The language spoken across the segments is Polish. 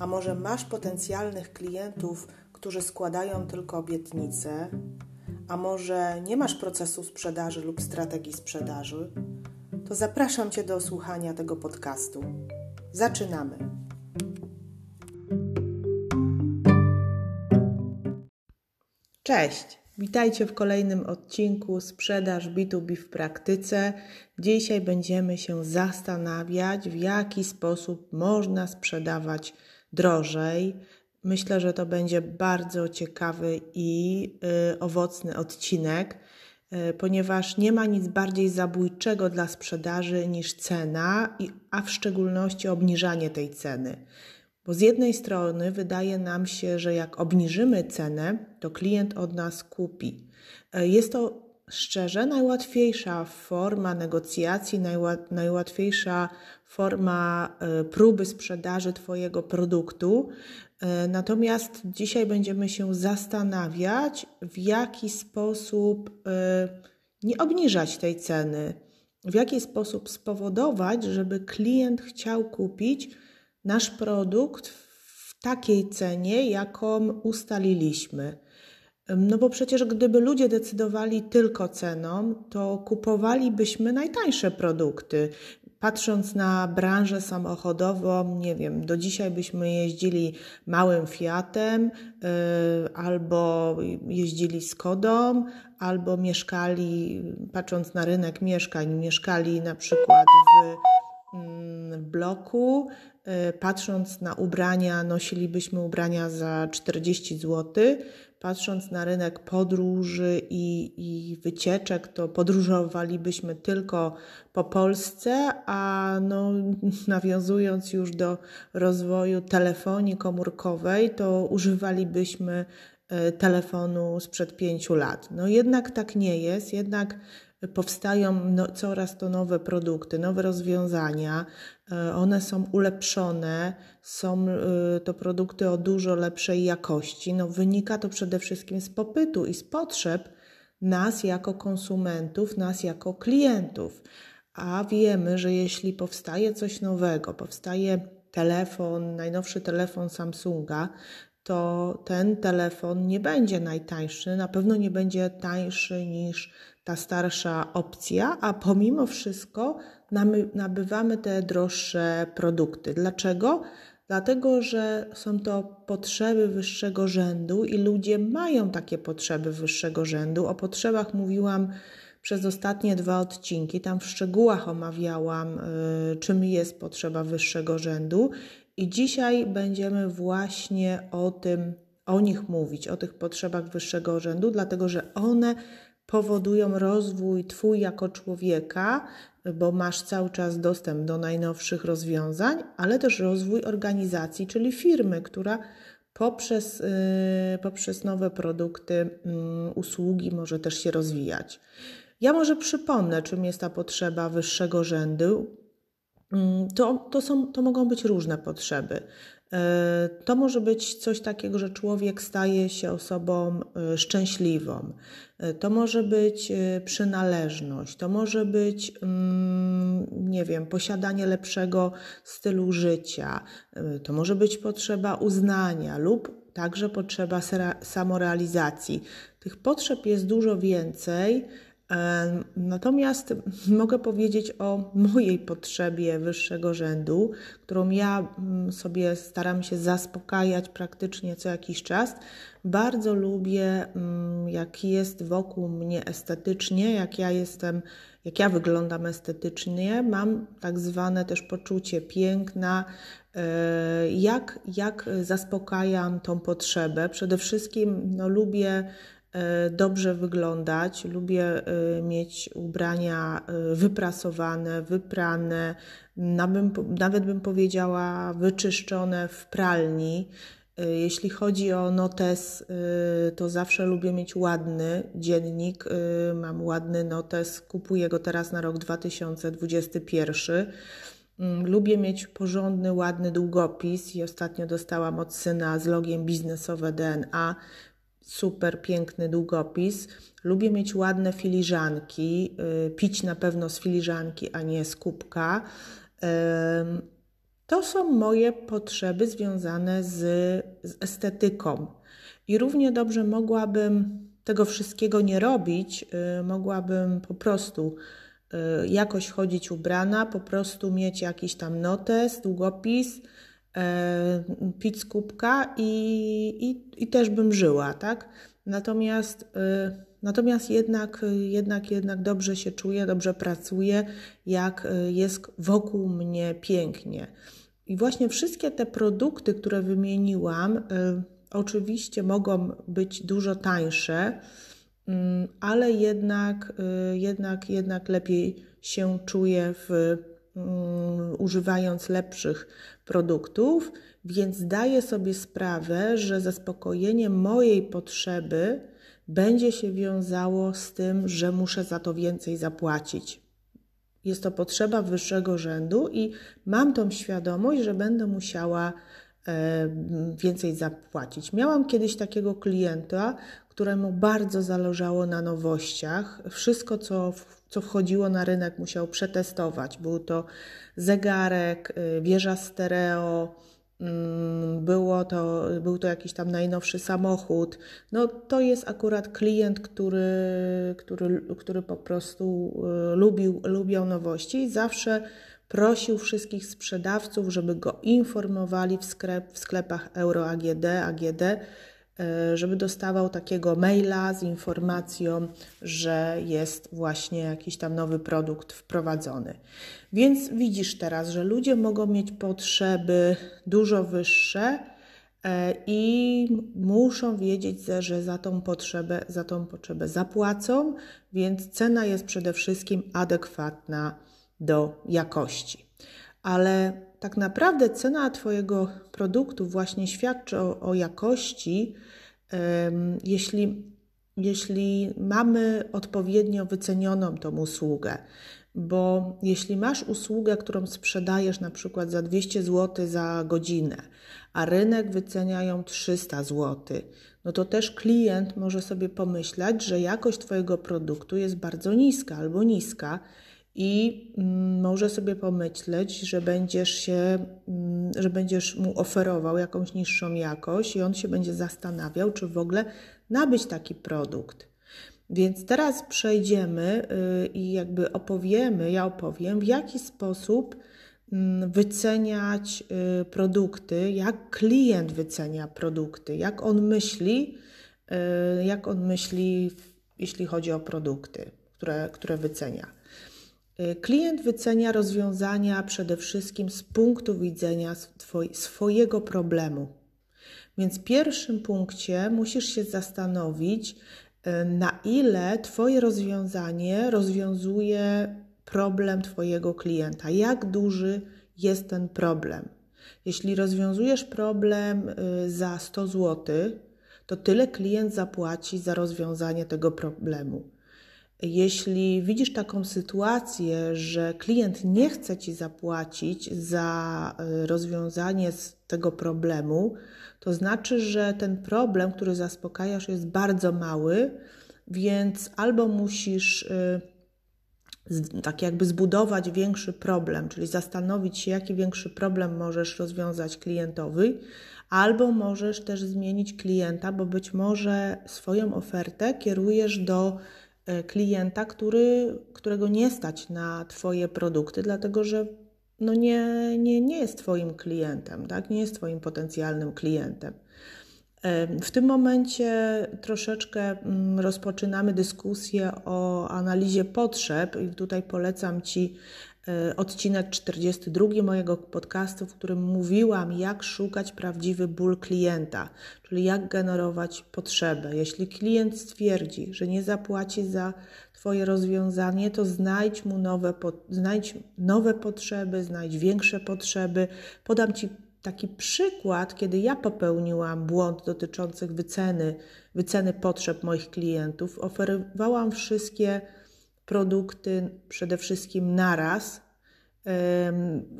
a może masz potencjalnych klientów, którzy składają tylko obietnice, a może nie masz procesu sprzedaży lub strategii sprzedaży, to zapraszam Cię do słuchania tego podcastu. Zaczynamy. Cześć! Witajcie w kolejnym odcinku Sprzedaż B2B w praktyce. Dzisiaj będziemy się zastanawiać, w jaki sposób można sprzedawać drożej. Myślę, że to będzie bardzo ciekawy i y, owocny odcinek, y, ponieważ nie ma nic bardziej zabójczego dla sprzedaży niż cena, a w szczególności obniżanie tej ceny. Bo z jednej strony wydaje nam się, że jak obniżymy cenę, to klient od nas kupi. E, jest to szczerze najłatwiejsza forma negocjacji, najłatwiejsza forma e, próby sprzedaży Twojego produktu. E, natomiast dzisiaj będziemy się zastanawiać, w jaki sposób nie obniżać tej ceny, w jaki sposób spowodować, żeby klient chciał kupić nasz produkt w takiej cenie, jaką ustaliliśmy. No bo przecież gdyby ludzie decydowali tylko ceną, to kupowalibyśmy najtańsze produkty. Patrząc na branżę samochodową, nie wiem, do dzisiaj byśmy jeździli małym Fiatem, yy, albo jeździli Skodą, albo mieszkali, patrząc na rynek mieszkań, mieszkali na przykład w mm, bloku, E, patrząc na ubrania, nosilibyśmy ubrania za 40 zł. Patrząc na rynek podróży i, i wycieczek, to podróżowalibyśmy tylko po Polsce, a no, nawiązując już do rozwoju telefonii komórkowej, to używalibyśmy e, telefonu sprzed pięciu lat. No jednak tak nie jest, jednak powstają no, coraz to nowe produkty, nowe rozwiązania. E, one są ulepszone, są e, to produkty o dużo lepszej jakości. No, wynika to przede wszystkim z popytu i z potrzeb nas jako konsumentów, nas jako klientów. A wiemy, że jeśli powstaje coś nowego, powstaje telefon, najnowszy telefon Samsunga, to ten telefon nie będzie najtańszy, na pewno nie będzie tańszy niż ta starsza opcja, a pomimo wszystko nabywamy te droższe produkty. Dlaczego? Dlatego, że są to potrzeby wyższego rzędu i ludzie mają takie potrzeby wyższego rzędu. O potrzebach mówiłam przez ostatnie dwa odcinki. Tam w szczegółach omawiałam, y, czym jest potrzeba wyższego rzędu, i dzisiaj będziemy właśnie o tym, o nich mówić, o tych potrzebach wyższego rzędu, dlatego że one powodują rozwój Twój jako człowieka, bo masz cały czas dostęp do najnowszych rozwiązań, ale też rozwój organizacji, czyli firmy, która poprzez, yy, poprzez nowe produkty, yy, usługi może też się rozwijać. Ja może przypomnę, czym jest ta potrzeba wyższego rzędu. Yy, to, to, są, to mogą być różne potrzeby. E, to może być coś takiego, że człowiek staje się osobą e, szczęśliwą. E, to może być przynależność, to może być, mm, nie wiem, posiadanie lepszego stylu życia, to może być potrzeba uznania lub także potrzeba samorealizacji. Tych potrzeb jest dużo więcej Natomiast mogę powiedzieć o mojej potrzebie wyższego rzędu, którą ja mm, sobie staram się zaspokajać praktycznie co jakiś czas. Bardzo lubię, mm, jak jest wokół mnie estetycznie, jak ja jestem, jak ja wyglądam estetycznie. Mam tak zwane też poczucie piękna, e, jak, jak zaspokajam tą potrzebę. Przede wszystkim no, lubię dobrze wyglądać, lubię mieć ubrania wyprasowane, wyprane, nawet bym powiedziała wyczyszczone w pralni. Jeśli chodzi o notes, to zawsze lubię mieć ładny dziennik. Mam ładny notes, kupuję go teraz na rok 2021. Mm, lubię mieć porządny, ładny długopis i ostatnio dostałam od syna z logiem biznesowe DNA. Super piękny długopis. Lubię mieć ładne filiżanki, y, pić na pewno z filiżanki, a nie z kubka. To są moje potrzeby związane z, z estetyką. I równie dobrze mogłabym tego wszystkiego nie robić, y, mogłabym po prostu Y, jakoś chodzić ubrana, po prostu mieć jakiś tam notes, długopis, pić z kubka i, i, i też bym żyła, tak? Natomiast, y, natomiast jednak, jednak, jednak dobrze się czuję, dobrze pracuję, jak jest wokół mnie pięknie. I właśnie wszystkie te produkty, które wymieniłam, oczywiście mogą być dużo tańsze, Mm, ale jednak, jednak, jednak lepiej się czuję w, używając lepszych produktów, więc zdaję sobie sprawę, że zaspokojenie mojej potrzeby będzie się wiązało z tym, że muszę za to więcej zapłacić. Jest to potrzeba wyższego rzędu i mam tą świadomość, że będę musiała więcej zapłacić. Miałam kiedyś takiego klienta, któremu bardzo zależało na nowościach. Wszystko, co, co wchodziło na rynek, musiał przetestować. Był to zegarek, y, wieża stereo, mm, było to, był to jakiś tam najnowszy samochód. No, to jest akurat klient, który, który, który po prostu y, lubił, lubiał nowości i zawsze prosił wszystkich sprzedawców, żeby go informowali w, sklep, w sklepach Euro AGD, AGD, E, żeby dostawał takiego maila z informacją, że jest właśnie jakiś tam nowy produkt wprowadzony. Więc widzisz teraz, że ludzie mogą mieć potrzeby dużo wyższe e, i muszą wiedzieć, że za tą potrzebę, za tą potrzebę zapłacą, więc cena jest przede wszystkim adekwatna do jakości. Ale tak naprawdę cena Twojego produktu właśnie świadczy o, o jakości, jeśli, jeśli mamy odpowiednio wycenioną tą usługę. Bo jeśli masz usługę, którą sprzedajesz na przykład za 200 zł za godzinę, a rynek wycenia ją 300 zł, no to też klient może sobie pomyśleć, że jakość Twojego produktu jest bardzo niska albo niska i mm, może sobie pomyśleć, że będziesz się, mm, że będziesz mu oferował jakąś niższą jakość i on się będzie zastanawiał, czy w ogóle nabyć taki produkt. Więc teraz przejdziemy y, i jakby opowiemy, ja opowiem, w jaki sposób mm, wyceniać y, produkty, jak klient wycenia produkty, jak on myśli, y, jak on myśli, jeśli chodzi o produkty, które, które wycenia. Y, klient wycenia rozwiązania przede wszystkim z punktu widzenia swojego problemu. Więc w pierwszym punkcie musisz się zastanowić, y, na ile Twoje rozwiązanie rozwiązuje problem Twojego klienta. Jak duży jest ten problem? Jeśli rozwiązujesz problem y, za 100 zł, to tyle klient zapłaci za rozwiązanie tego problemu. Jeśli widzisz taką sytuację, że klient nie chce ci zapłacić za e, rozwiązanie tego problemu, to znaczy, że ten problem, który zaspokajasz, jest bardzo mały, więc albo musisz e, tak jakby zbudować większy problem, czyli zastanowić się, jaki większy problem możesz rozwiązać klientowi, albo możesz też zmienić klienta, bo być może swoją ofertę kierujesz do klienta, który, którego nie stać na Twoje produkty, dlatego że no nie, nie, nie jest Twoim klientem, tak? nie jest Twoim potencjalnym klientem. E, w tym momencie troszeczkę mm, rozpoczynamy dyskusję o analizie potrzeb i tutaj polecam Ci e, odcinek 42 mojego podcastu, w którym mówiłam, jak szukać prawdziwy ból klienta, czyli jak generować potrzebę. Jeśli klient stwierdzi, że nie zapłaci za Twoje rozwiązanie, to znajdź mu nowe, znajdź nowe potrzeby, znajdź większe potrzeby. Podam Ci taki przykład, kiedy ja popełniłam błąd dotyczący wyceny, wyceny potrzeb moich klientów. Oferowałam wszystkie produkty przede wszystkim naraz.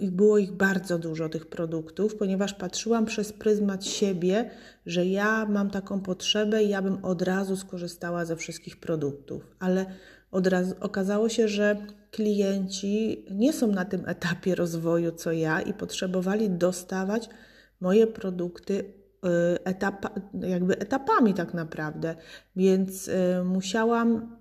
Było ich bardzo dużo, tych produktów, ponieważ patrzyłam przez pryzmat siebie, że ja mam taką potrzebę i ja bym od razu skorzystała ze wszystkich produktów. Ale od razu okazało się, że klienci nie są na tym etapie rozwoju co ja i potrzebowali dostawać moje produkty y, etapa, jakby etapami tak naprawdę. Więc y, musiałam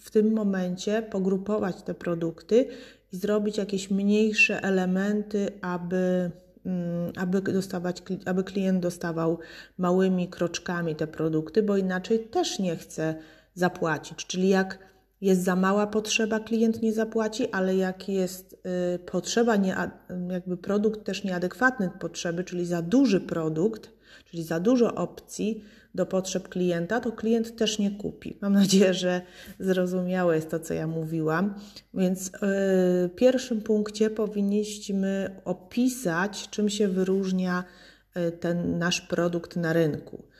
w tym momencie pogrupować te produkty i zrobić jakieś mniejsze elementy, aby, mm, aby, dostawać, aby klient dostawał małymi kroczkami te produkty, bo inaczej też nie chce zapłacić. Czyli jak jest za mała potrzeba, klient nie zapłaci, ale jak jest y, potrzeba, nie, jakby produkt też nieadekwatny potrzeby, czyli za duży produkt, czyli za dużo opcji do potrzeb klienta, to klient też nie kupi. Mam nadzieję, że zrozumiałe jest to, co ja mówiłam. Więc y, w pierwszym punkcie powinniśmy opisać, czym się wyróżnia y, ten nasz produkt na rynku.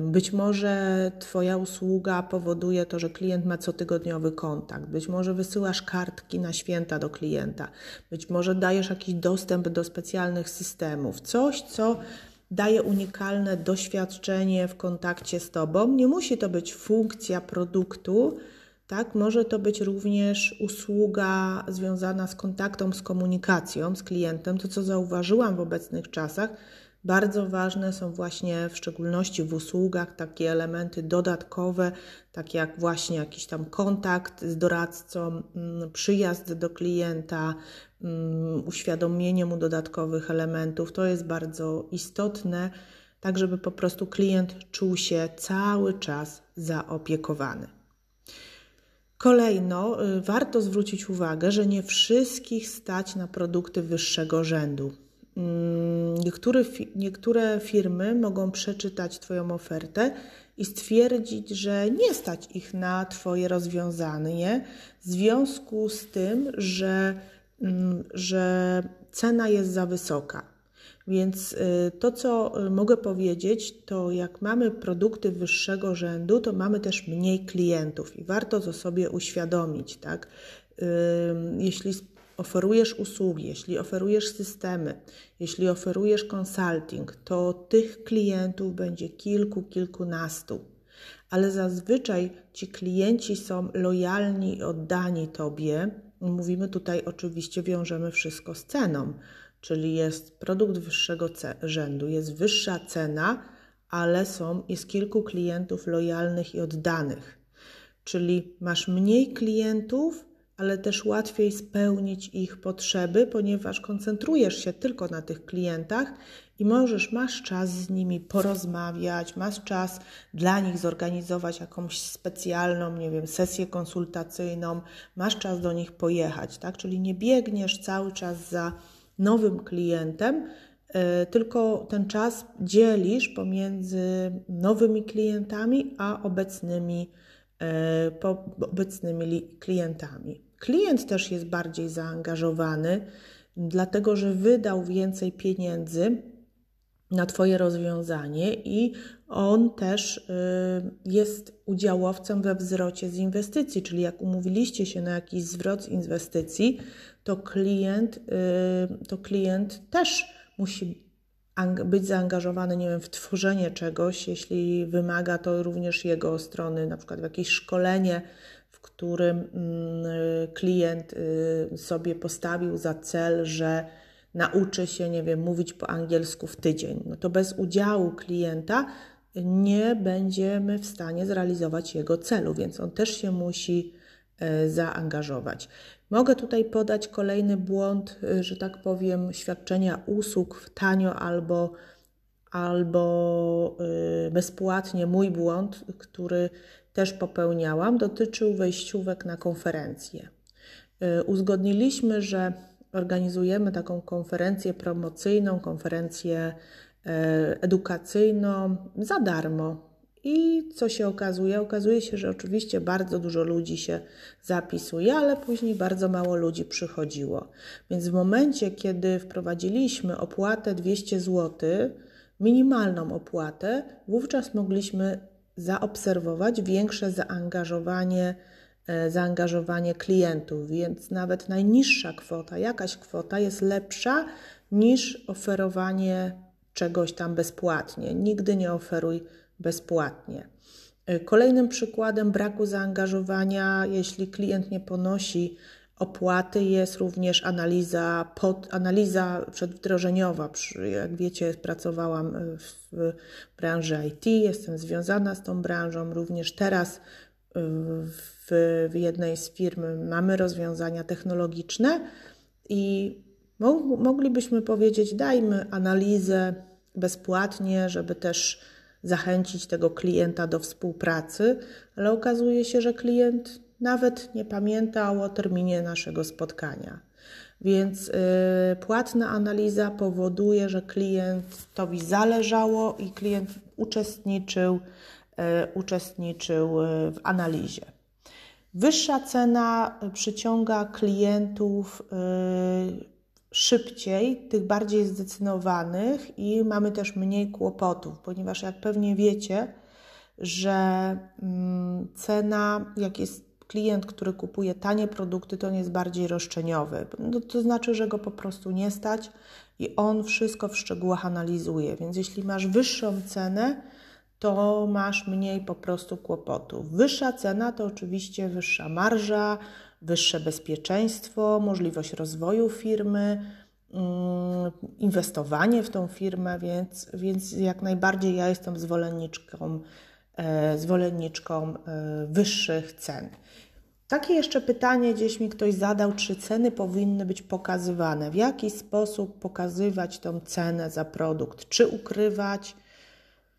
Być może Twoja usługa powoduje to, że klient ma cotygodniowy kontakt, być może wysyłasz kartki na święta do klienta, być może dajesz jakiś dostęp do specjalnych systemów, coś, co daje unikalne doświadczenie w kontakcie z Tobą. Nie musi to być funkcja produktu, tak? Może to być również usługa związana z kontaktem, z komunikacją z klientem. To, co zauważyłam w obecnych czasach, bardzo ważne są właśnie w szczególności w usługach takie elementy dodatkowe, takie jak właśnie jakiś tam kontakt z doradcą, mm, przyjazd do klienta, mm, uświadomienie mu dodatkowych elementów. To jest bardzo istotne, tak żeby po prostu klient czuł się cały czas zaopiekowany. Kolejno, y, warto zwrócić uwagę, że nie wszystkich stać na produkty wyższego rzędu. Mm, niektóre, niektóre firmy mogą przeczytać Twoją ofertę i stwierdzić, że nie stać ich na Twoje rozwiązanie w związku z tym, że, mm, że cena jest za wysoka. Więc y, to, co y, mogę powiedzieć, to jak mamy produkty wyższego rzędu, to mamy też mniej klientów i warto to sobie uświadomić, tak? Jeśli oferujesz usługi, jeśli oferujesz systemy, jeśli oferujesz consulting, to tych klientów będzie kilku, kilkunastu. Ale zazwyczaj ci klienci są lojalni i oddani Tobie. Mówimy tutaj oczywiście, wiążemy wszystko z ceną, czyli jest produkt wyższego rzędu, jest wyższa cena, ale są, jest kilku klientów lojalnych i oddanych. Czyli masz mniej klientów, ale też łatwiej spełnić ich potrzeby, ponieważ koncentrujesz się tylko na tych klientach i możesz, masz czas z nimi porozmawiać, masz czas dla nich zorganizować jakąś specjalną, nie wiem, sesję konsultacyjną, masz czas do nich pojechać, tak? Czyli nie biegniesz cały czas za nowym klientem, e, tylko ten czas dzielisz pomiędzy nowymi klientami a obecnymi, e, obecnymi klientami. Klient też jest bardziej zaangażowany, dlatego że wydał więcej pieniędzy na Twoje rozwiązanie i on też y, jest udziałowcem we wzrocie z inwestycji, czyli jak umówiliście się na jakiś zwrot z inwestycji, to klient, y, to klient też musi być zaangażowany, nie wiem, w tworzenie czegoś, jeśli wymaga to również jego strony, na przykład w jakieś szkolenie którym mm, klient y, sobie postawił za cel, że nauczy się, nie wiem, mówić po angielsku w tydzień. No to bez udziału klienta nie będziemy w stanie zrealizować jego celu, więc on też się musi y, zaangażować. Mogę tutaj podać kolejny błąd, y, że tak powiem, świadczenia usług tanio albo, albo bezpłatnie. Mój błąd, który też popełniałam, dotyczył wejściówek na konferencję. Uzgodniliśmy, że organizujemy taką konferencję promocyjną, konferencję edukacyjną za darmo i co się okazuje? Okazuje się, że oczywiście bardzo dużo ludzi się zapisuje, ale później bardzo mało ludzi przychodziło. Więc w momencie, kiedy wprowadziliśmy opłatę 200 zł, minimalną opłatę, wówczas mogliśmy zaobserwować większe zaangażowanie, e, zaangażowanie klientów, więc nawet najniższa kwota, jakaś kwota jest lepsza niż oferowanie czegoś tam bezpłatnie. Nigdy nie oferuj bezpłatnie. E, kolejnym przykładem braku zaangażowania, jeśli klient nie ponosi opłaty, jest również analiza, pod, analiza przedwdrożeniowa. Jak wiecie, pracowałam w branży IT, jestem związana z tą branżą. Również teraz e, w, w jednej z firm mamy rozwiązania technologiczne i moglibyśmy powiedzieć, dajmy analizę bezpłatnie, żeby też zachęcić tego klienta do współpracy, ale okazuje się, że klient nawet nie pamiętał o terminie naszego spotkania. Więc y, płatna analiza powoduje, że klientowi zależało i klient uczestniczył, y, uczestniczył y, w analizie. Wyższa cena przyciąga klientów y, szybciej, tych bardziej zdecydowanych i mamy też mniej kłopotów, ponieważ jak pewnie wiecie, że mm, cena, jak jest klient, który kupuje tanie produkty, to on jest bardziej roszczeniowy. No, to znaczy, że go po prostu nie stać i on wszystko w szczegółach analizuje. Więc jeśli masz wyższą cenę, to masz mniej po prostu kłopotów. Wyższa cena to oczywiście wyższa marża, wyższe bezpieczeństwo, możliwość rozwoju firmy, mm, inwestowanie w tą firmę, więc, więc jak najbardziej ja jestem zwolenniczką, zwolenniczką e, wyższych cen. Takie jeszcze pytanie gdzieś mi ktoś zadał, czy ceny powinny być pokazywane, w jaki sposób pokazywać tą cenę za produkt, czy ukrywać,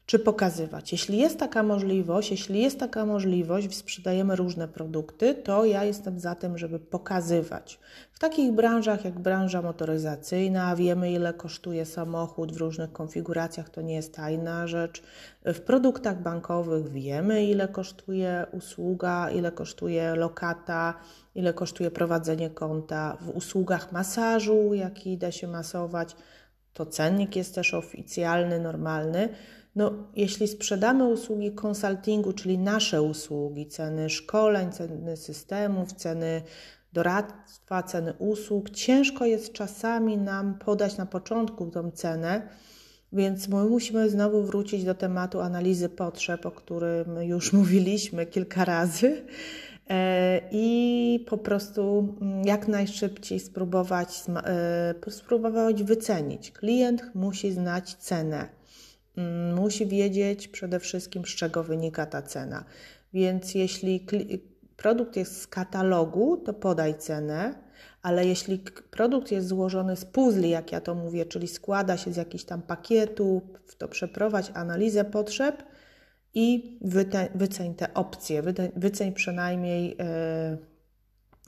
czy pokazywać. Jeśli jest taka możliwość, jeśli jest taka możliwość, sprzedajemy różne produkty, to ja jestem za tym, żeby pokazywać. W takich branżach jak branża motoryzacyjna, wiemy ile kosztuje samochód w różnych konfiguracjach, to nie jest tajna rzecz. W produktach bankowych wiemy ile kosztuje usługa, ile kosztuje lokata, ile kosztuje prowadzenie konta. W usługach masażu, jak idę się masować, to cennik jest też oficjalny, normalny. No, jeśli sprzedamy usługi konsultingu, czyli nasze usługi, ceny szkoleń, ceny systemów, ceny doradztwa, ceny usług, ciężko jest czasami nam podać na początku tą cenę, więc my musimy znowu wrócić do tematu analizy potrzeb, o którym już mówiliśmy kilka razy. E, I po prostu mm, jak najszybciej spróbować, e, spróbować wycenić. Klient musi znać cenę musi wiedzieć przede wszystkim, z czego wynika ta cena. Więc jeśli produkt jest z katalogu, to podaj cenę, ale jeśli produkt jest złożony z puzli, jak ja to mówię, czyli składa się z jakichś tam pakietów, to przeprowadź analizę potrzeb i wyceń te opcje, wyceń przynajmniej. Yy,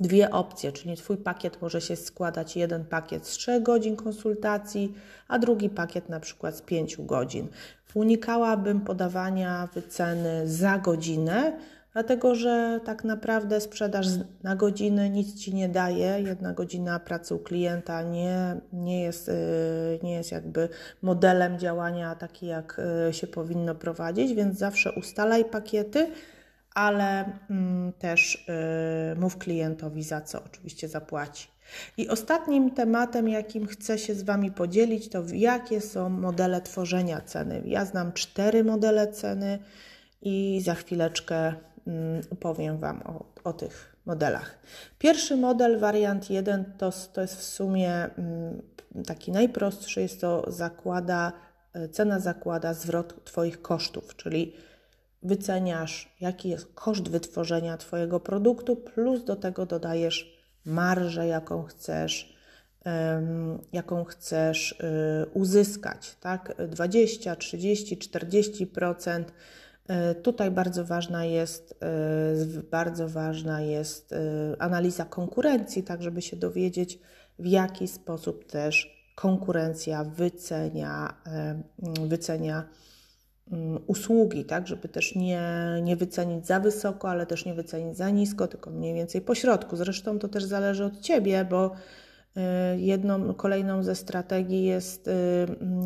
dwie opcje, czyli Twój pakiet może się składać jeden pakiet z 3 godzin konsultacji, a drugi pakiet na przykład z 5 godzin. Unikałabym podawania wyceny za godzinę, dlatego że tak naprawdę sprzedaż na godziny nic Ci nie daje. Jedna godzina pracy u klienta nie, nie, jest, y, nie jest jakby modelem działania taki, jak y, się powinno prowadzić, więc zawsze ustalaj pakiety ale mm, też y, mów klientowi za co oczywiście zapłaci. I ostatnim tematem, jakim chcę się z Wami podzielić, to jakie są modele tworzenia ceny. Ja znam cztery modele ceny i za chwileczkę mm, opowiem Wam o, o tych modelach. Pierwszy model, wariant 1, to, to jest w sumie mm, taki najprostszy, jest to zakłada, y, cena zakłada zwrot Twoich kosztów, czyli wyceniasz, jaki jest koszt wytworzenia Twojego produktu, plus do tego dodajesz marżę, jaką chcesz, jaką chcesz y, uzyskać, tak? 20, 30, 40%. Tutaj bardzo ważna jest, bardzo ważna jest analiza konkurencji, tak żeby się dowiedzieć, w jaki sposób też konkurencja wycenia, wycenia usługi, tak, żeby też nie, nie wycenić za wysoko, ale też nie wycenić za nisko, tylko mniej więcej po środku. Zresztą to też zależy od Ciebie, bo y, jedną, kolejną ze strategii jest, y,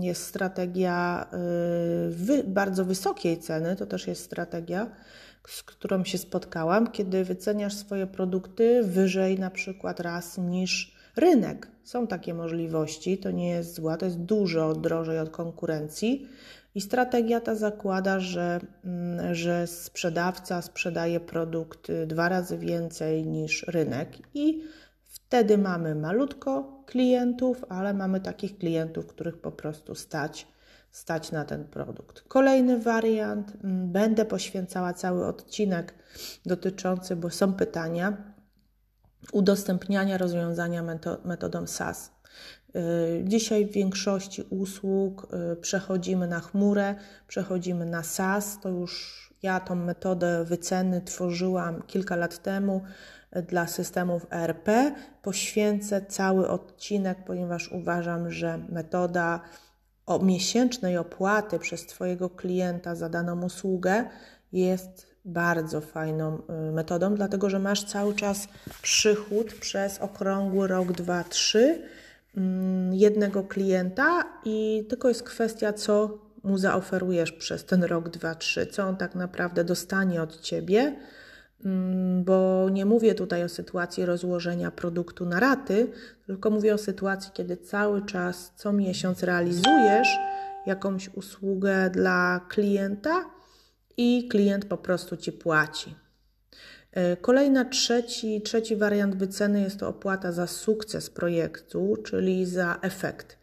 jest strategia y, wy, bardzo wysokiej ceny, to też jest strategia, z którą się spotkałam, kiedy wyceniasz swoje produkty wyżej na przykład raz niż rynek. Są takie możliwości, to nie jest zła, to jest dużo drożej od konkurencji, i strategia ta zakłada, że, mm, że sprzedawca sprzedaje produkt y, dwa razy więcej niż rynek, i wtedy mamy malutko klientów, ale mamy takich klientów, których po prostu stać, stać na ten produkt. Kolejny wariant, mm, będę poświęcała cały odcinek dotyczący, bo są pytania, udostępniania rozwiązania metodą SaaS. Y, dzisiaj w większości usług y, przechodzimy na chmurę, przechodzimy na SaaS. To już ja tą metodę wyceny tworzyłam kilka lat temu y, dla systemów ERP. Poświęcę cały odcinek, ponieważ uważam, że metoda o miesięcznej opłaty przez Twojego klienta za daną usługę jest bardzo fajną metodą, dlatego że masz cały czas przychód przez okrągły rok, dwa, trzy jednego klienta i tylko jest kwestia, co mu zaoferujesz przez ten rok, dwa, trzy, co on tak naprawdę dostanie od ciebie, mm, bo nie mówię tutaj o sytuacji rozłożenia produktu na raty, tylko mówię o sytuacji, kiedy cały czas, co miesiąc realizujesz jakąś usługę dla klienta i klient po prostu ci płaci. E, kolejna trzeci, trzeci wariant wyceny jest to opłata za sukces projektu, czyli za efekt.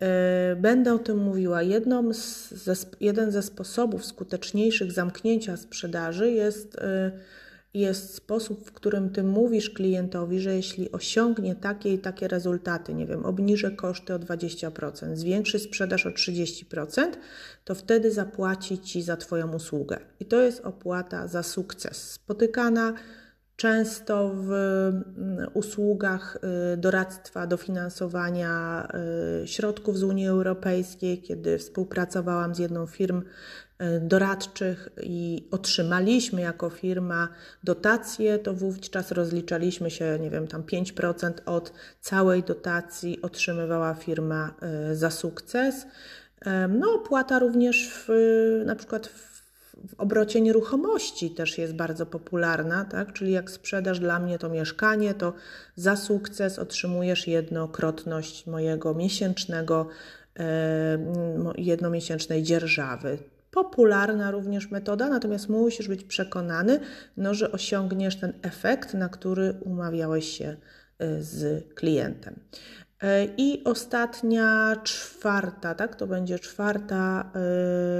E, będę o tym mówiła. Jedną z, jeden ze sposobów skuteczniejszych zamknięcia sprzedaży jest e, jest sposób, w którym ty mówisz klientowi, że jeśli osiągnie takie i takie rezultaty, nie wiem, obniży koszty o 20%, zwiększy sprzedaż o 30%, to wtedy zapłaci ci za Twoją usługę. I to jest opłata za sukces, spotykana często w mm, usługach y, doradztwa, dofinansowania y, środków z Unii Europejskiej, kiedy współpracowałam z jedną firm y, doradczych i otrzymaliśmy jako firma dotacje, to wówczas rozliczaliśmy się, nie wiem, tam 5% od całej dotacji otrzymywała firma za sukces. No, opłata również w, na przykład w w obrocie nieruchomości też jest bardzo popularna, tak? czyli jak sprzedasz dla mnie to mieszkanie, to za sukces otrzymujesz jednokrotność mojego miesięcznego, e, jednomiesięcznej dzierżawy. Popularna również metoda, natomiast musisz być przekonany, no, że osiągniesz ten efekt, na który umawiałeś się e, z klientem. E, I ostatnia, czwarta, tak? To będzie czwarta,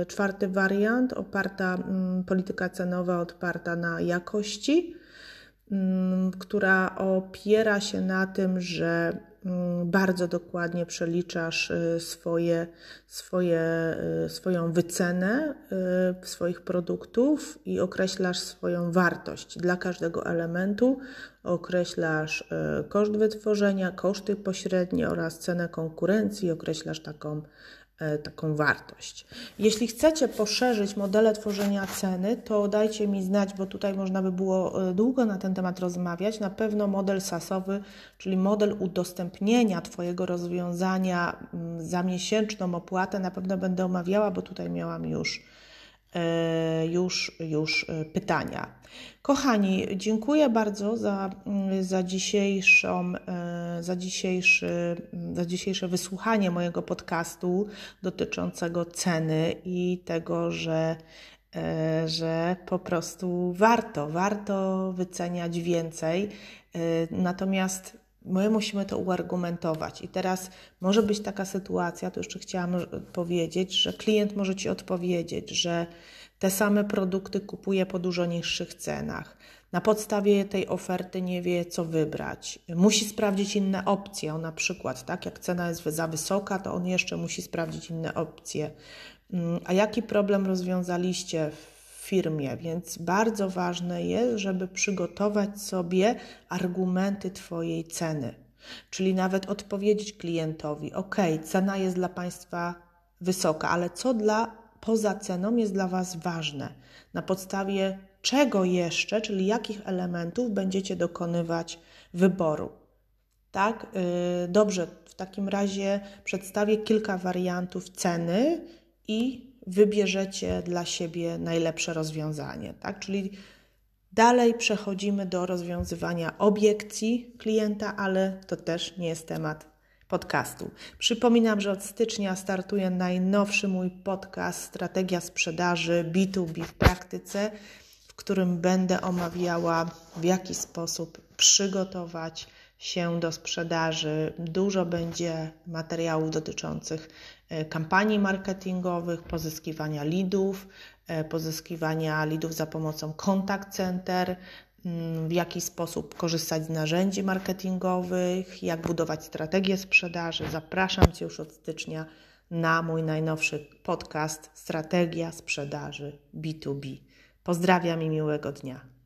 yy, czwarty wariant, oparta, yy, polityka cenowa oparta na jakości, która opiera się na tym, że Mm, bardzo dokładnie przeliczasz y, swoje, swoje, y, swoją wycenę y, swoich produktów i określasz swoją wartość dla każdego elementu. Określasz koszt wytworzenia, koszty pośrednie oraz cenę konkurencji, określasz taką taką wartość. Jeśli chcecie poszerzyć modele tworzenia ceny, to dajcie mi znać, bo tutaj można by było e, długo na ten temat rozmawiać. Na pewno model SaaSowy, czyli model udostępnienia Twojego rozwiązania mm, za miesięczną opłatę, na pewno będę omawiała, bo tutaj miałam już E, już, już e, pytania. Kochani, dziękuję bardzo za, mm, za, dzisiejszą, e, za, dzisiejszy, mm, za dzisiejsze wysłuchanie mojego podcastu dotyczącego ceny i tego, że, że po prostu warto, warto wyceniać więcej. Natomiast My musimy to uargumentować. I teraz może być taka sytuacja, to jeszcze chciałam powiedzieć, że klient może Ci odpowiedzieć, że te same produkty kupuje po dużo niższych cenach. Na podstawie tej oferty nie wie, co wybrać. Musi sprawdzić inne opcje. Na przykład, tak, jak cena jest za wysoka, to on jeszcze musi sprawdzić inne opcje. Mm, a jaki problem rozwiązaliście w firmie, więc bardzo ważne jest, żeby przygotować sobie argumenty Twojej ceny. Czyli nawet odpowiedzieć klientowi: OK, cena jest dla Państwa wysoka, ale co dla poza ceną jest dla Was ważne? Na podstawie czego jeszcze, czyli jakich elementów będziecie dokonywać wyboru? Tak, yy, dobrze, w takim razie przedstawię kilka wariantów ceny i wybierzecie dla siebie najlepsze rozwiązanie. Tak, czyli dalej przechodzimy do rozwiązywania obiekcji klienta, ale to też nie jest temat podcastu. Przypominam, że od stycznia startuje najnowszy mój podcast Strategia sprzedaży B2B w praktyce, w którym będę omawiała, w jaki sposób przygotować się do sprzedaży. Dużo będzie materiałów dotyczących kampanii marketingowych, pozyskiwania leadów, e, pozyskiwania leadów za pomocą contact center, mm, w jaki sposób korzystać z narzędzi marketingowych, jak budować strategię sprzedaży. Zapraszam Cię już od stycznia na mój najnowszy podcast Strategia sprzedaży B2B. Pozdrawiam i miłego dnia.